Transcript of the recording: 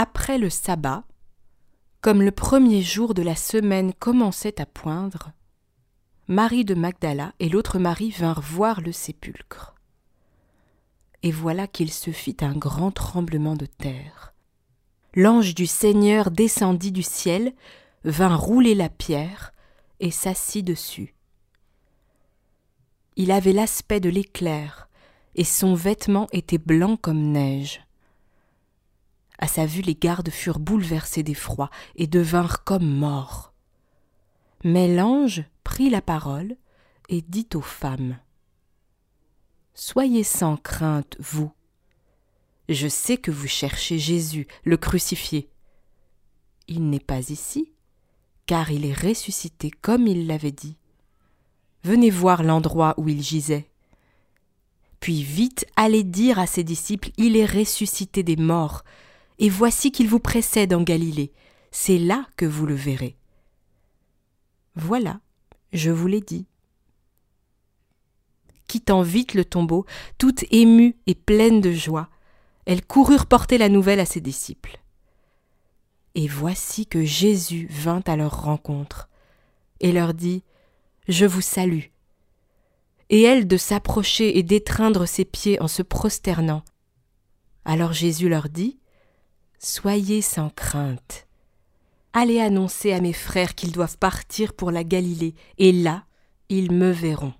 Après le sabbat, comme le premier jour de la semaine commençait à poindre, Marie de Magdala et l'autre Marie vinrent voir le sépulcre. Et voilà qu'il se fit un grand tremblement de terre. L'ange du Seigneur descendit du ciel, vint rouler la pierre et s'assit dessus. Il avait l'aspect de l'éclair, et son vêtement était blanc comme neige. À sa vue, les gardes furent bouleversés d'effroi et devinrent comme morts. Mais l'ange prit la parole et dit aux femmes Soyez sans crainte, vous. Je sais que vous cherchez Jésus, le crucifié. Il n'est pas ici, car il est ressuscité comme il l'avait dit. Venez voir l'endroit où il gisait. Puis vite allez dire à ses disciples Il est ressuscité des morts, et voici qu'il vous précède en Galilée. C'est là que vous le verrez. Voilà, je vous l'ai dit. Quittant vite le tombeau, toute émue et pleine de joie, elles coururent porter la nouvelle à ses disciples. Et voici que Jésus vint à leur rencontre, et leur dit Je vous salue. Et elles de s'approcher et d'étreindre ses pieds en se prosternant. Alors Jésus leur dit Soyez sans crainte. Allez annoncer à mes frères qu'ils doivent partir pour la Galilée, et là ils me verront.